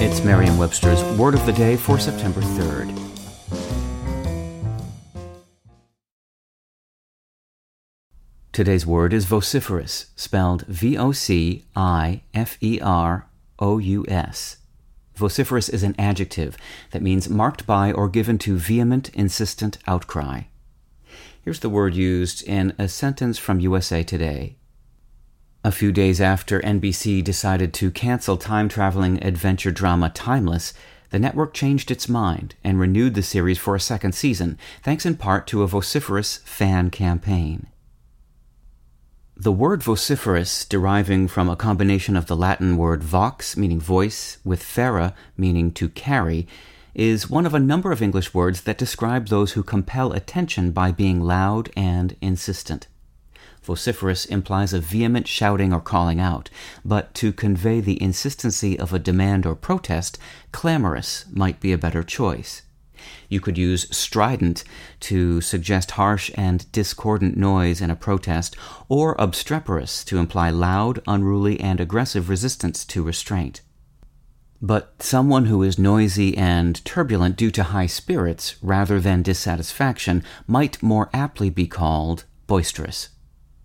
It's Merriam Webster's Word of the Day for September 3rd. Today's word is vociferous, spelled V O C I F E R O U S. Vociferous is an adjective that means marked by or given to vehement, insistent outcry. Here's the word used in a sentence from USA Today. A few days after NBC decided to cancel time traveling adventure drama Timeless, the network changed its mind and renewed the series for a second season, thanks in part to a vociferous fan campaign. The word vociferous, deriving from a combination of the Latin word vox, meaning voice, with ferre, meaning to carry, is one of a number of English words that describe those who compel attention by being loud and insistent. Vociferous implies a vehement shouting or calling out, but to convey the insistency of a demand or protest, clamorous might be a better choice. You could use strident to suggest harsh and discordant noise in a protest, or obstreperous to imply loud, unruly, and aggressive resistance to restraint. But someone who is noisy and turbulent due to high spirits rather than dissatisfaction might more aptly be called boisterous.